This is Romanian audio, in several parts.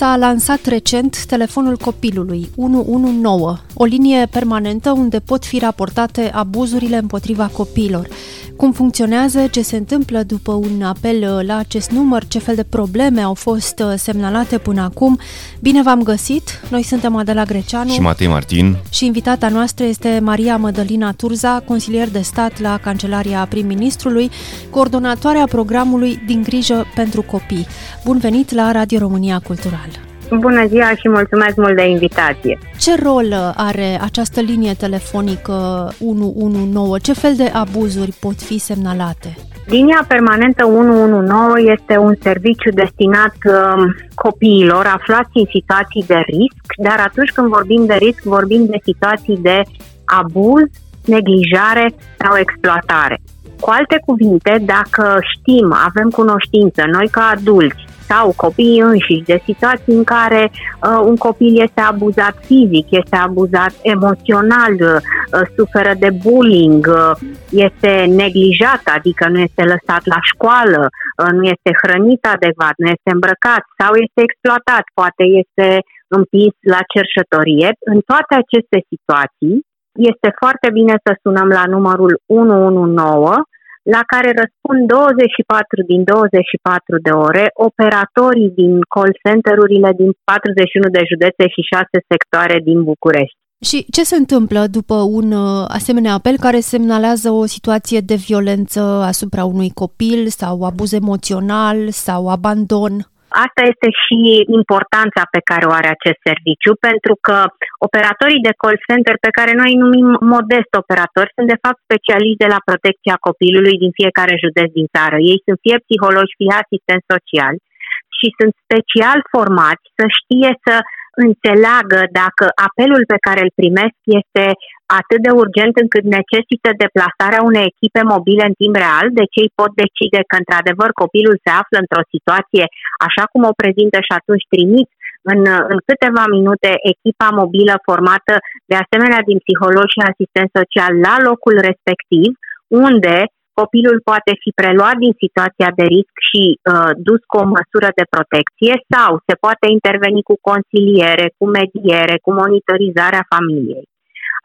S-a lansat recent telefonul copilului 119, o linie permanentă unde pot fi raportate abuzurile împotriva copiilor. Cum funcționează, ce se întâmplă după un apel uh, la acest număr, ce fel de probleme au fost uh, semnalate până acum. Bine v-am găsit! Noi suntem Adela Greceanu și Matei Martin și invitata noastră este Maria Mădălina Turza, consilier de stat la Cancelaria Prim-Ministrului, coordonatoarea programului Din grijă pentru copii. Bun venit la Radio România Cultural! Bună ziua și mulțumesc mult de invitație. Ce rol are această linie telefonică 119? Ce fel de abuzuri pot fi semnalate? Linia permanentă 119 este un serviciu destinat um, copiilor aflați în situații de risc, dar atunci când vorbim de risc, vorbim de situații de abuz, neglijare sau exploatare. Cu alte cuvinte, dacă știm, avem cunoștință, noi ca adulți, sau copiii înșiși, de situații în care uh, un copil este abuzat fizic, este abuzat emoțional, uh, suferă de bullying, uh, este neglijat, adică nu este lăsat la școală, uh, nu este hrănit adecvat, nu este îmbrăcat sau este exploatat, poate este împins la cerșătorie. În toate aceste situații, este foarte bine să sunăm la numărul 119 la care răspund 24 din 24 de ore operatorii din call center-urile din 41 de județe și 6 sectoare din București. Și ce se întâmplă după un uh, asemenea apel care semnalează o situație de violență asupra unui copil sau abuz emoțional sau abandon? Asta este și importanța pe care o are acest serviciu, pentru că operatorii de call center, pe care noi îi numim modest operatori, sunt de fapt specialiști de la protecția copilului din fiecare județ din țară. Ei sunt fie psihologi, fie asistenți sociali și sunt special formați să știe să înțeleagă dacă apelul pe care îl primesc este atât de urgent încât necesită deplasarea unei echipe mobile în timp real, deci ei pot decide că într-adevăr copilul se află într-o situație așa cum o prezintă și atunci trimit în, în câteva minute echipa mobilă formată de asemenea din psihologi și asistent social la locul respectiv, unde copilul poate fi preluat din situația de risc și uh, dus cu o măsură de protecție sau se poate interveni cu consiliere, cu mediere, cu monitorizarea familiei.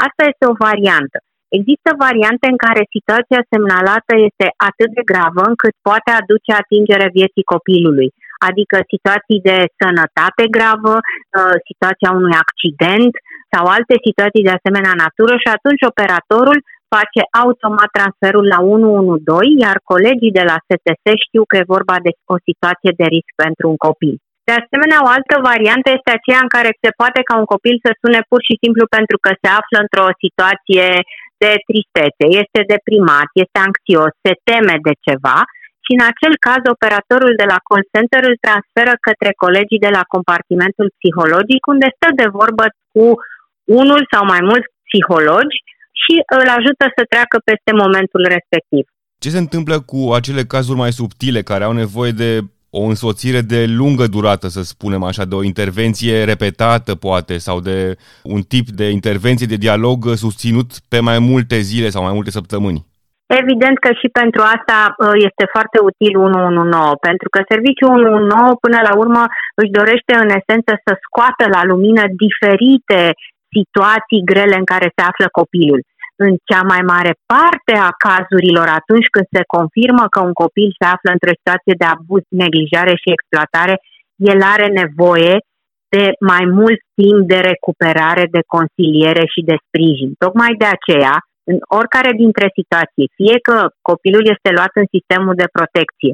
Asta este o variantă. Există variante în care situația semnalată este atât de gravă încât poate aduce atingere vieții copilului, adică situații de sănătate gravă, uh, situația unui accident sau alte situații de asemenea natură și atunci operatorul face automat transferul la 112, iar colegii de la STS știu că e vorba de o situație de risc pentru un copil. De asemenea, o altă variantă este aceea în care se poate ca un copil să sune pur și simplu pentru că se află într-o situație de tristețe, este deprimat, este anxios, se teme de ceva și în acel caz operatorul de la call center îl transferă către colegii de la compartimentul psihologic unde stă de vorbă cu unul sau mai mulți psihologi și îl ajută să treacă peste momentul respectiv. Ce se întâmplă cu acele cazuri mai subtile care au nevoie de o însoțire de lungă durată, să spunem așa, de o intervenție repetată, poate, sau de un tip de intervenție de dialog susținut pe mai multe zile sau mai multe săptămâni? Evident că și pentru asta uh, este foarte util 119, pentru că serviciul 119 până la urmă își dorește în esență să scoată la lumină diferite situații grele în care se află copilul în cea mai mare parte a cazurilor, atunci când se confirmă că un copil se află într-o situație de abuz, neglijare și exploatare, el are nevoie de mai mult timp de recuperare, de consiliere și de sprijin. Tocmai de aceea, în oricare dintre situații, fie că copilul este luat în sistemul de protecție,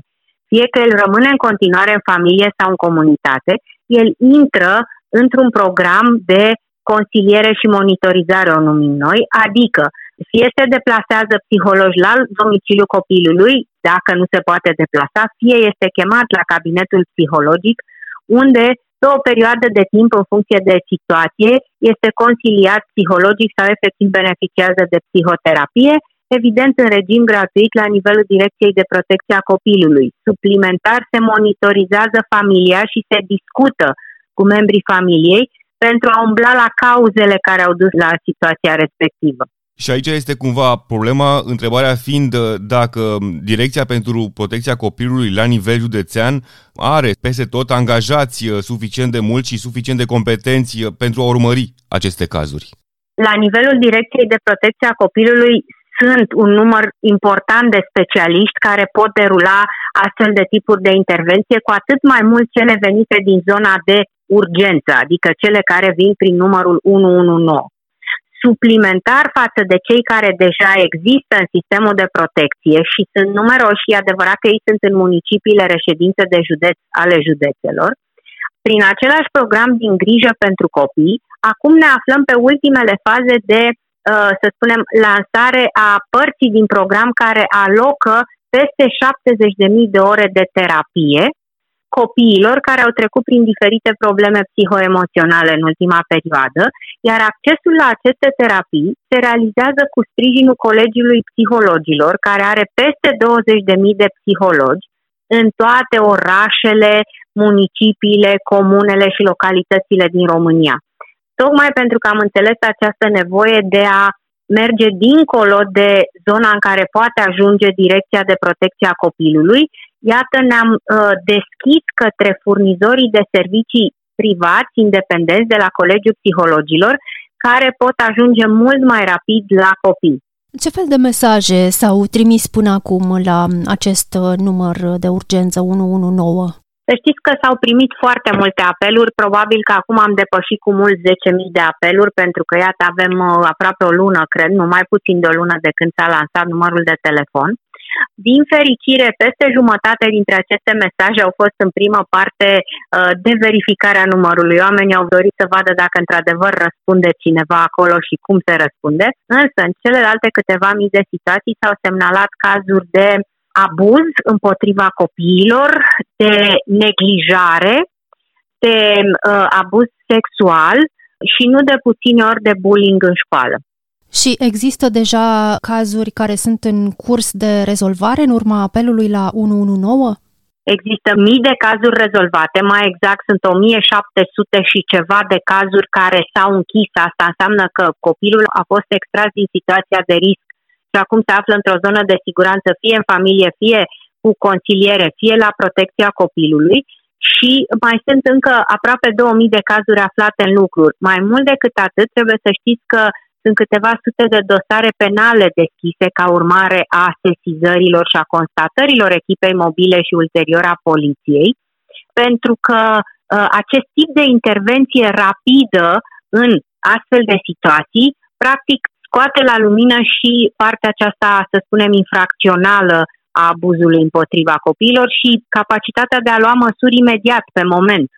fie că el rămâne în continuare în familie sau în comunitate, el intră într-un program de consiliere și monitorizare o numim noi, adică fie se deplasează psihologi la domiciliul copilului, dacă nu se poate deplasa, fie este chemat la cabinetul psihologic, unde pe o perioadă de timp, în funcție de situație, este consiliat psihologic sau efectiv beneficiază de psihoterapie, evident în regim gratuit la nivelul Direcției de Protecție a Copilului. Suplimentar se monitorizează familia și se discută cu cu membrii familiei pentru a umbla la cauzele care au dus la situația respectivă. Și aici este cumva problema, întrebarea fiind uh, dacă Direcția pentru Protecția Copilului la nivel județean are peste tot angajați uh, suficient de mulți și suficient de competenți uh, pentru a urmări aceste cazuri. La nivelul Direcției de Protecție a Copilului sunt un număr important de specialiști care pot derula astfel de tipuri de intervenție, cu atât mai mult cele venite din zona de urgență, adică cele care vin prin numărul 119 suplimentar față de cei care deja există în sistemul de protecție și sunt numeroși, e adevărat că ei sunt în municipiile reședințe de județ ale județelor, prin același program din grijă pentru copii, acum ne aflăm pe ultimele faze de, uh, să spunem, lansare a părții din program care alocă peste 70.000 de ore de terapie copiilor care au trecut prin diferite probleme psihoemoționale în ultima perioadă, iar accesul la aceste terapii se realizează cu sprijinul Colegiului Psihologilor, care are peste 20.000 de psihologi în toate orașele, municipiile, comunele și localitățile din România. Tocmai pentru că am înțeles această nevoie de a merge dincolo de zona în care poate ajunge Direcția de Protecție a Copilului iată, ne-am uh, deschis către furnizorii de servicii privați, independenți de la Colegiul Psihologilor, care pot ajunge mult mai rapid la copii. Ce fel de mesaje s-au trimis până acum la acest uh, număr de urgență 119? Să știți că s-au primit foarte multe apeluri, probabil că acum am depășit cu mult 10.000 de apeluri, pentru că iată avem uh, aproape o lună, cred, nu mai puțin de o lună de când s-a lansat numărul de telefon. Din fericire, peste jumătate dintre aceste mesaje au fost în primă parte uh, de verificare a numărului. Oamenii au dorit să vadă dacă într-adevăr răspunde cineva acolo și cum se răspunde. Însă, în celelalte câteva mii de situații s-au semnalat cazuri de abuz împotriva copiilor, de neglijare, de uh, abuz sexual și nu de puține ori de bullying în școală. Și există deja cazuri care sunt în curs de rezolvare în urma apelului la 119? Există mii de cazuri rezolvate, mai exact sunt 1700 și ceva de cazuri care s-au închis. Asta înseamnă că copilul a fost extras din situația de risc și acum se află într-o zonă de siguranță, fie în familie, fie cu consiliere, fie la protecția copilului și mai sunt încă aproape 2000 de cazuri aflate în lucruri. Mai mult decât atât, trebuie să știți că sunt câteva sute de dosare penale deschise ca urmare a sesizărilor și a constatărilor echipei mobile și ulterior a poliției, pentru că uh, acest tip de intervenție rapidă în astfel de situații, practic scoate la lumină și partea aceasta, să spunem, infracțională a abuzului împotriva copiilor și capacitatea de a lua măsuri imediat, pe moment.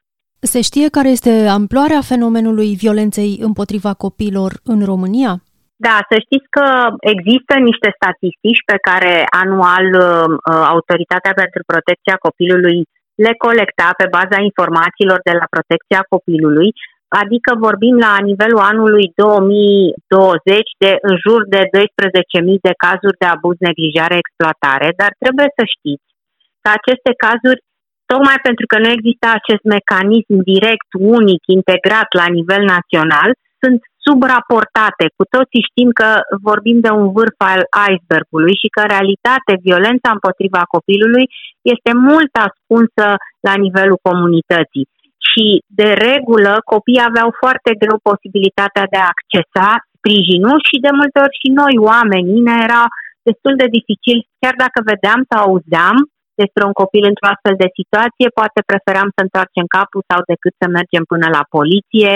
Se știe care este amploarea fenomenului violenței împotriva copiilor în România? Da, să știți că există niște statistici pe care anual uh, Autoritatea pentru Protecția Copilului le colecta pe baza informațiilor de la Protecția Copilului, adică vorbim la nivelul anului 2020 de în jur de 12.000 de cazuri de abuz, neglijare, exploatare, dar trebuie să știți că aceste cazuri tocmai pentru că nu există acest mecanism direct, unic, integrat la nivel național, sunt subraportate. Cu toții știm că vorbim de un vârf al icebergului și că în realitate violența împotriva copilului este mult ascunsă la nivelul comunității. Și de regulă copiii aveau foarte greu posibilitatea de a accesa sprijinul și de multe ori și noi oamenii ne era destul de dificil, chiar dacă vedeam sau auzeam despre un copil într-o astfel de situație, poate preferam să întoarcem capul sau decât să mergem până la poliție,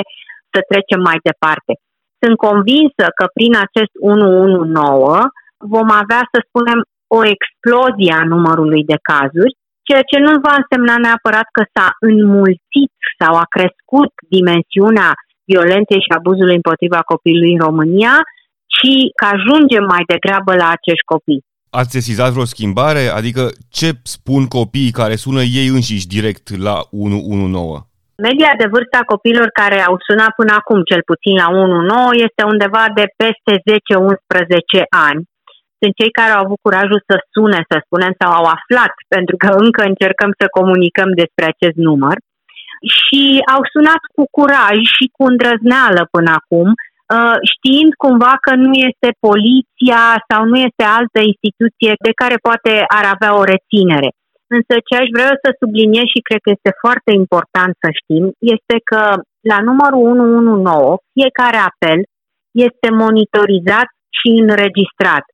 să trecem mai departe. Sunt convinsă că prin acest 119 vom avea, să spunem, o explozie a numărului de cazuri, ceea ce nu va însemna neapărat că s-a înmulțit sau a crescut dimensiunea violenței și abuzului împotriva copilului în România, ci că ajungem mai degrabă la acești copii. Ați sesizat vreo schimbare? Adică ce spun copiii care sună ei înșiși direct la 119? Media de vârstă a copiilor care au sunat până acum, cel puțin la 119, este undeva de peste 10-11 ani. Sunt cei care au avut curajul să sune, să spunem, sau au aflat, pentru că încă încercăm să comunicăm despre acest număr. și au sunat cu curaj și cu îndrăzneală până acum, uh, știind cumva că nu este poliția sau nu este altă instituție de care poate ar avea o reținere. Însă ce aș vrea să subliniez și cred că este foarte important să știm este că la numărul 119 fiecare apel este monitorizat și înregistrat.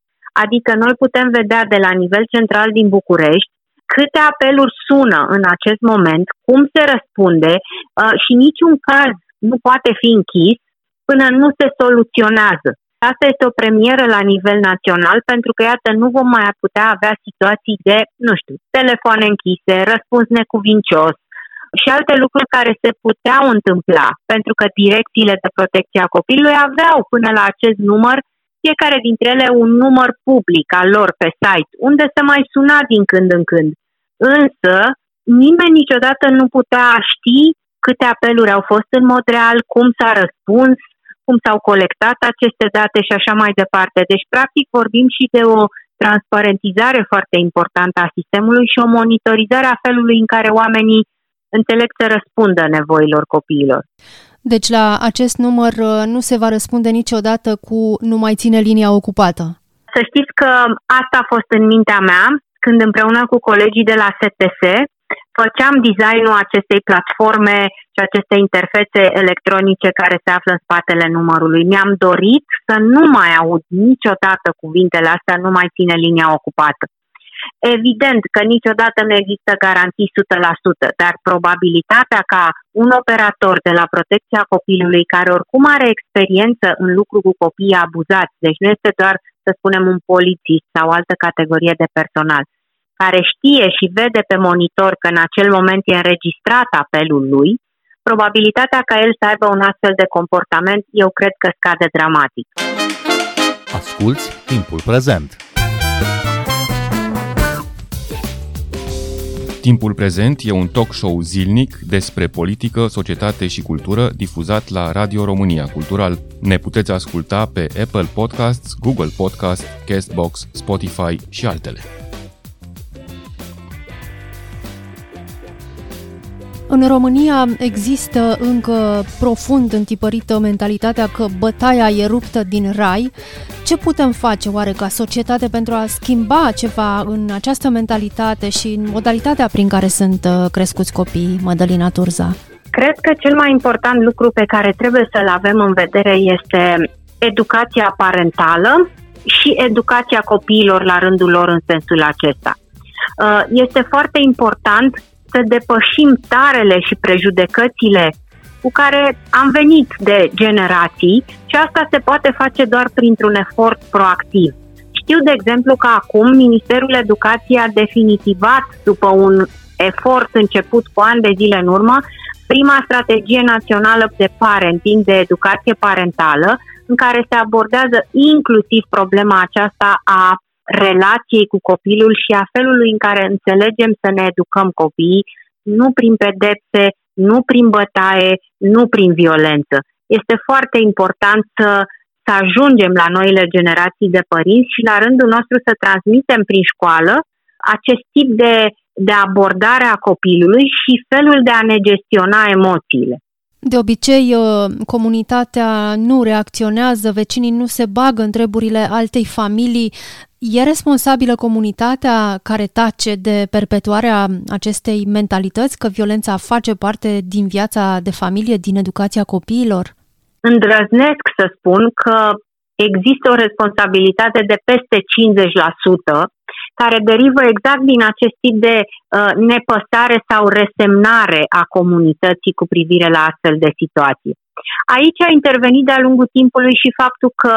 Adică noi putem vedea de la nivel central din București câte apeluri sună în acest moment, cum se răspunde uh, și niciun caz nu poate fi închis până nu se soluționează. Asta este o premieră la nivel național pentru că, iată, nu vom mai putea avea situații de, nu știu, telefoane închise, răspuns necuvincios și alte lucruri care se puteau întâmpla, pentru că direcțiile de protecție a copilului aveau până la acest număr fiecare dintre ele un număr public al lor pe site, unde se mai suna din când în când. Însă, nimeni niciodată nu putea ști câte apeluri au fost în mod real, cum s-a răspuns, cum s-au colectat aceste date și așa mai departe. Deci, practic, vorbim și de o transparentizare foarte importantă a sistemului și o monitorizare a felului în care oamenii înțeleg să răspundă nevoilor copiilor. Deci la acest număr uh, nu se va răspunde niciodată cu nu mai ține linia ocupată. Să știți că asta a fost în mintea mea când împreună cu colegii de la STS făceam designul acestei platforme și acestei interfețe electronice care se află în spatele numărului. Mi-am dorit să nu mai aud niciodată cuvintele astea, nu mai ține linia ocupată. Evident că niciodată nu există garanții 100%, dar probabilitatea ca un operator de la protecția copilului, care oricum are experiență în lucru cu copiii abuzați, deci nu este doar, să spunem, un polițist sau altă categorie de personal, care știe și vede pe monitor că în acel moment e înregistrat apelul lui, probabilitatea ca el să aibă un astfel de comportament, eu cred că scade dramatic. Asculți timpul prezent! Timpul prezent e un talk show zilnic despre politică, societate și cultură difuzat la Radio România Cultural. Ne puteți asculta pe Apple Podcasts, Google Podcasts, Castbox, Spotify și altele. În România există încă profund întipărită mentalitatea că bătaia e ruptă din rai. Ce putem face oare ca societate pentru a schimba ceva în această mentalitate și în modalitatea prin care sunt uh, crescuți copiii, Mădălina Turza? Cred că cel mai important lucru pe care trebuie să-l avem în vedere este educația parentală și educația copiilor la rândul lor în sensul acesta. Uh, este foarte important să depășim tarele și prejudecățile cu care am venit de generații și asta se poate face doar printr-un efort proactiv. Știu, de exemplu, că acum Ministerul Educației a definitivat, după un efort început cu ani de zile în urmă, prima strategie națională de parenting, de educație parentală, în care se abordează inclusiv problema aceasta a relației cu copilul și a felului în care înțelegem să ne educăm copiii, nu prin pedepse, nu prin bătaie, nu prin violență. Este foarte important să, să ajungem la noile generații de părinți și la rândul nostru să transmitem prin școală acest tip de, de abordare a copilului și felul de a ne gestiona emoțiile. De obicei, uh, comunitatea nu reacționează, vecinii nu se bagă în treburile altei familii. E responsabilă comunitatea care tace de perpetuarea acestei mentalități, că violența face parte din viața de familie, din educația copiilor? Îndrăznesc să spun că există o responsabilitate de peste 50% care derivă exact din acest tip de uh, nepăsare sau resemnare a comunității cu privire la astfel de situații. Aici a intervenit de-a lungul timpului și faptul că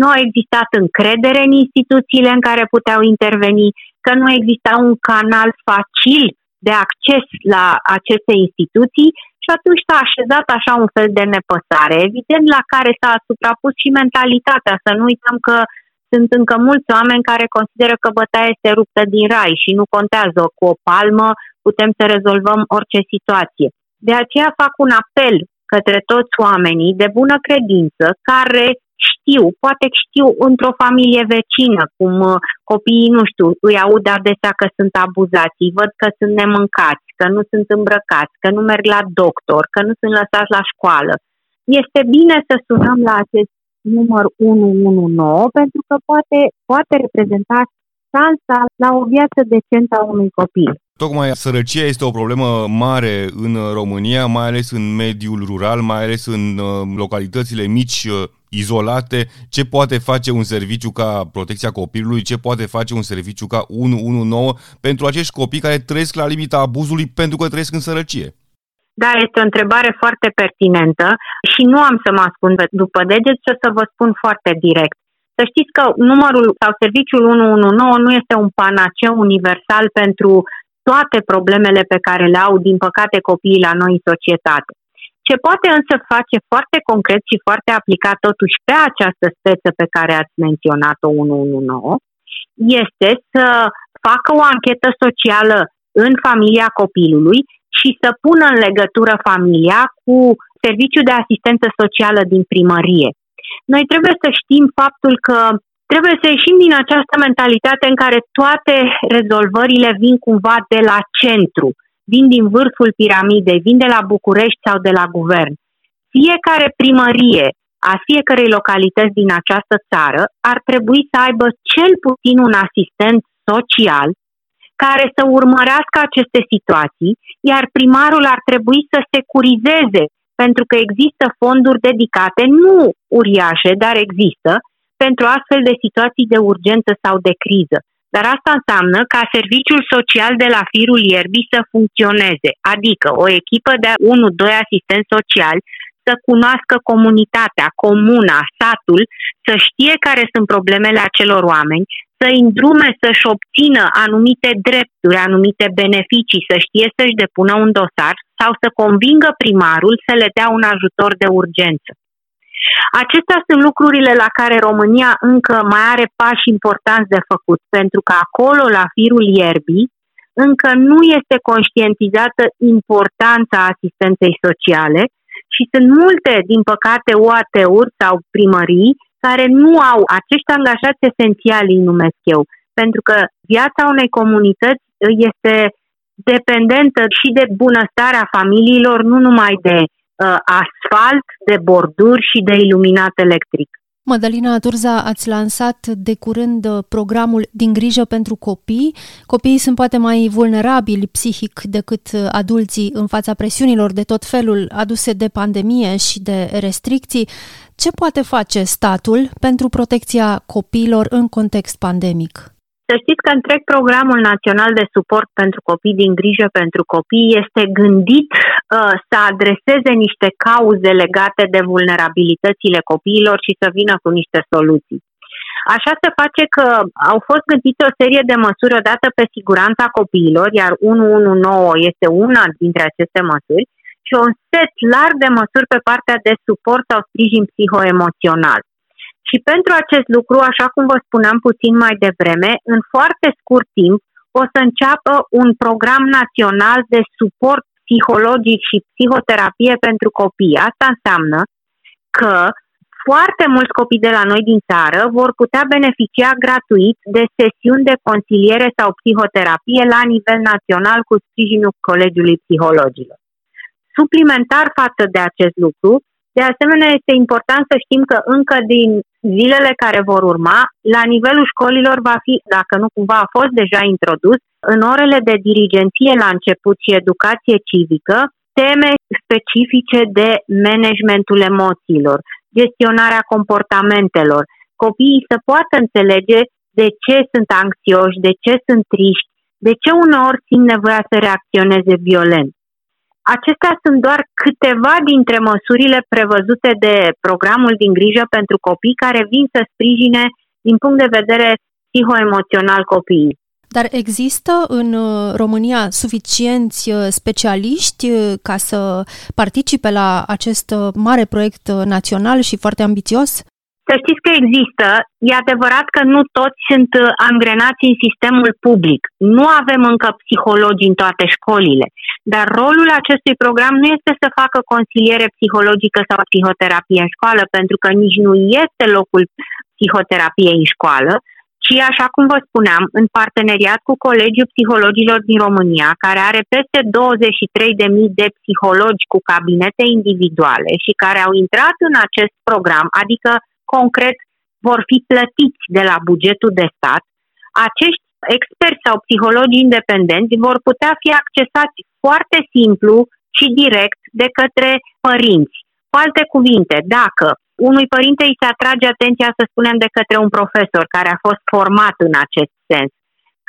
nu a existat încredere în instituțiile în care puteau interveni, că nu exista un canal facil de acces la aceste instituții și atunci s-a așezat așa un fel de nepăsare, evident la care s-a suprapus și mentalitatea. Să nu uităm că sunt încă mulți oameni care consideră că bătaia este ruptă din rai și nu contează cu o palmă, putem să rezolvăm orice situație. De aceea fac un apel către toți oamenii de bună credință care știu, poate știu într-o familie vecină, cum uh, copiii, nu știu, îi aud adesea că sunt abuzați, îi văd că sunt nemâncați, că nu sunt îmbrăcați, că nu merg la doctor, că nu sunt lăsați la școală. Este bine să sunăm la acest număr 119 pentru că poate, poate reprezenta șansa la o viață decentă a unui copil. Tocmai sărăcia este o problemă mare în România, mai ales în mediul rural, mai ales în uh, localitățile mici, uh, izolate. Ce poate face un serviciu ca protecția copilului, ce poate face un serviciu ca 119 pentru acești copii care trăiesc la limita abuzului pentru că trăiesc în sărăcie? Da, este o întrebare foarte pertinentă și nu am să mă ascund după deget și o să vă spun foarte direct. Să știți că numărul sau serviciul 119 nu este un panaceu universal pentru toate problemele pe care le au, din păcate, copiii la noi în societate. Ce poate însă face foarte concret și foarte aplicat totuși pe această speță pe care ați menționat-o 119 este să facă o anchetă socială în familia copilului și să pună în legătură familia cu serviciul de asistență socială din primărie. Noi trebuie să știm faptul că Trebuie să ieșim din această mentalitate în care toate rezolvările vin cumva de la centru, vin din vârful piramidei, vin de la București sau de la guvern. Fiecare primărie a fiecărei localități din această țară ar trebui să aibă cel puțin un asistent social care să urmărească aceste situații, iar primarul ar trebui să securizeze, pentru că există fonduri dedicate, nu uriașe, dar există, pentru astfel de situații de urgență sau de criză. Dar asta înseamnă ca serviciul social de la firul ierbii să funcționeze, adică o echipă de 1-2 asistenți sociali să cunoască comunitatea, comuna, satul, să știe care sunt problemele acelor oameni, să îndrume să-și obțină anumite drepturi, anumite beneficii, să știe să-și depună un dosar sau să convingă primarul să le dea un ajutor de urgență. Acestea sunt lucrurile la care România încă mai are pași importanți de făcut, pentru că acolo, la firul ierbii, încă nu este conștientizată importanța asistenței sociale și sunt multe, din păcate, OAT-uri sau primării care nu au acești angajați esențiali, îi numesc eu, pentru că viața unei comunități este dependentă și de bunăstarea familiilor, nu numai de uh, asfalt, de borduri și de iluminat electric. Mădălina Turza, ați lansat de curând uh, programul Din grijă pentru copii. Copiii sunt poate mai vulnerabili psihic decât uh, adulții în fața presiunilor de tot felul aduse de pandemie și de restricții. Ce poate face statul pentru protecția copiilor în context pandemic? Să știți că întreg programul național de suport pentru copii din grijă pentru copii este gândit uh, să adreseze niște cauze legate de vulnerabilitățile copiilor și să vină cu niște soluții. Așa se face că au fost gândite o serie de măsuri odată pe siguranța copiilor, iar 119 este una dintre aceste măsuri, și un set larg de măsuri pe partea de suport sau sprijin psihoemoțional. Și pentru acest lucru, așa cum vă spuneam puțin mai devreme, în foarte scurt timp o să înceapă un program național de suport psihologic și psihoterapie pentru copii. Asta înseamnă că foarte mulți copii de la noi din țară vor putea beneficia gratuit de sesiuni de consiliere sau psihoterapie la nivel național cu sprijinul Colegiului Psihologilor. Suplimentar față de acest lucru, de asemenea, este important să știm că încă din zilele care vor urma, la nivelul școlilor va fi, dacă nu cumva a fost deja introdus, în orele de dirigenție la început și educație civică, teme specifice de managementul emoțiilor, gestionarea comportamentelor. Copiii să poată înțelege de ce sunt anxioși, de ce sunt triști, de ce uneori simt nevoia să reacționeze violent. Acestea sunt doar câteva dintre măsurile prevăzute de programul din grijă pentru copii care vin să sprijine din punct de vedere psihoemoțional copiii. Dar există în uh, România suficienți uh, specialiști uh, ca să participe la acest mare proiect național și foarte ambițios? Să știți că există, e adevărat că nu toți sunt uh, angrenați în sistemul public. Nu avem încă psihologi în toate școlile, dar rolul acestui program nu este să facă consiliere psihologică sau psihoterapie în școală, pentru că nici nu este locul psihoterapiei în școală, ci, așa cum vă spuneam, în parteneriat cu Colegiul Psihologilor din România, care are peste 23.000 de psihologi cu cabinete individuale și care au intrat în acest program, adică concret vor fi plătiți de la bugetul de stat, acești experți sau psihologi independenți vor putea fi accesați foarte simplu și direct de către părinți. Cu alte cuvinte, dacă unui părinte îi se atrage atenția, să spunem, de către un profesor care a fost format în acest sens,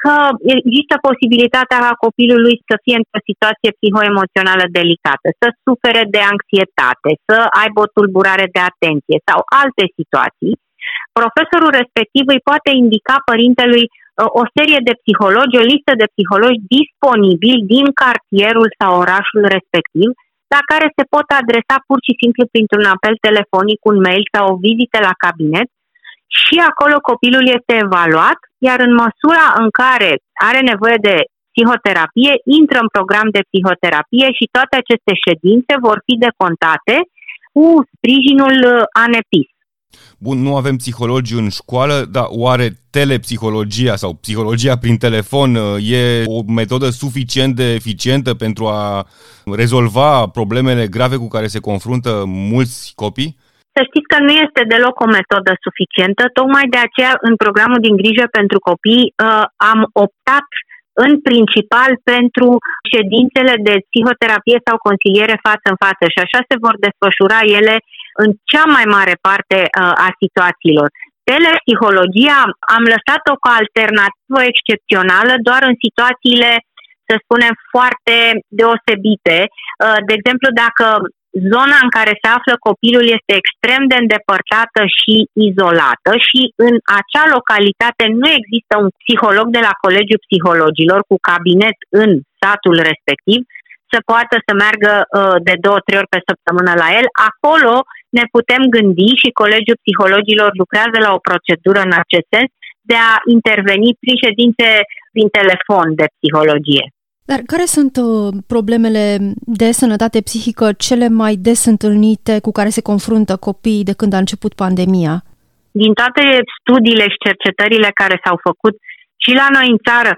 că există posibilitatea ca copilului să fie într-o situație psihoemoțională delicată, să sufere de anxietate, să aibă o tulburare de atenție sau alte situații, profesorul respectiv îi poate indica părintelui uh, o serie de psihologi, o listă de psihologi disponibili din cartierul sau orașul respectiv, la care se pot adresa pur și simplu printr-un apel telefonic, un mail sau o vizită la cabinet și acolo copilul este evaluat, iar în măsura în care are nevoie de psihoterapie, intră în program de psihoterapie și toate aceste ședințe vor fi decontate cu sprijinul ANEPIS. Bun, nu avem psihologi în școală, dar oare telepsihologia sau psihologia prin telefon uh, e o metodă suficient de eficientă pentru a rezolva problemele grave cu care se confruntă mulți copii? Să știți că nu este deloc o metodă suficientă, tocmai de aceea în programul din grijă pentru copii uh, am optat în principal pentru ședințele de psihoterapie sau consiliere față în față și așa se vor desfășura ele în cea mai mare parte uh, a situațiilor. Telepsihologia am lăsat-o ca alternativă excepțională doar în situațiile, să spunem, foarte deosebite. Uh, de exemplu, dacă zona în care se află copilul este extrem de îndepărtată și izolată și în acea localitate nu există un psiholog de la Colegiul Psihologilor cu cabinet în satul respectiv, să poată să meargă uh, de două, trei ori pe săptămână la el. Acolo ne putem gândi și Colegiul Psihologilor lucrează la o procedură în acest sens de a interveni prin ședințe prin telefon de psihologie. Dar care sunt uh, problemele de sănătate psihică cele mai des întâlnite cu care se confruntă copiii de când a început pandemia? Din toate studiile și cercetările care s-au făcut și la noi în țară,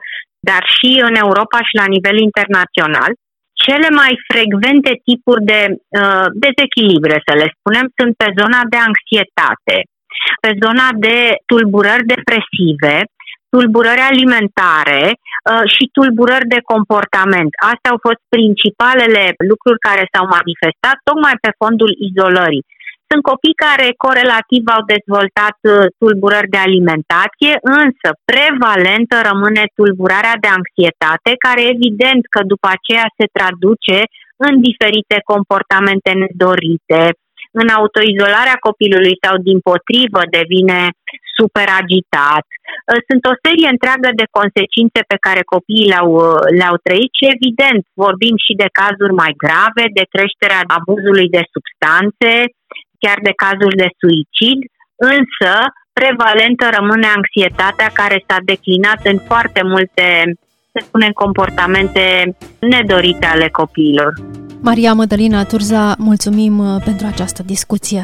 dar și în Europa și la nivel internațional, cele mai frecvente tipuri de uh, dezechilibre, să le spunem, sunt pe zona de anxietate, pe zona de tulburări depresive, tulburări alimentare uh, și tulburări de comportament. Astea au fost principalele lucruri care s-au manifestat tocmai pe fondul izolării. Sunt copii care corelativ au dezvoltat uh, tulburări de alimentație, însă prevalentă rămâne tulburarea de anxietate, care evident că după aceea se traduce în diferite comportamente nedorite, în autoizolarea copilului sau din potrivă devine super agitat. Uh, sunt o serie întreagă de consecințe pe care copiii le-au, uh, le-au trăit și evident vorbim și de cazuri mai grave, de creșterea abuzului de substanțe, chiar de cazuri de suicid, însă prevalentă rămâne anxietatea care s-a declinat în foarte multe, să spunem, comportamente nedorite ale copiilor. Maria Mădălina Turza, mulțumim uh, pentru această discuție.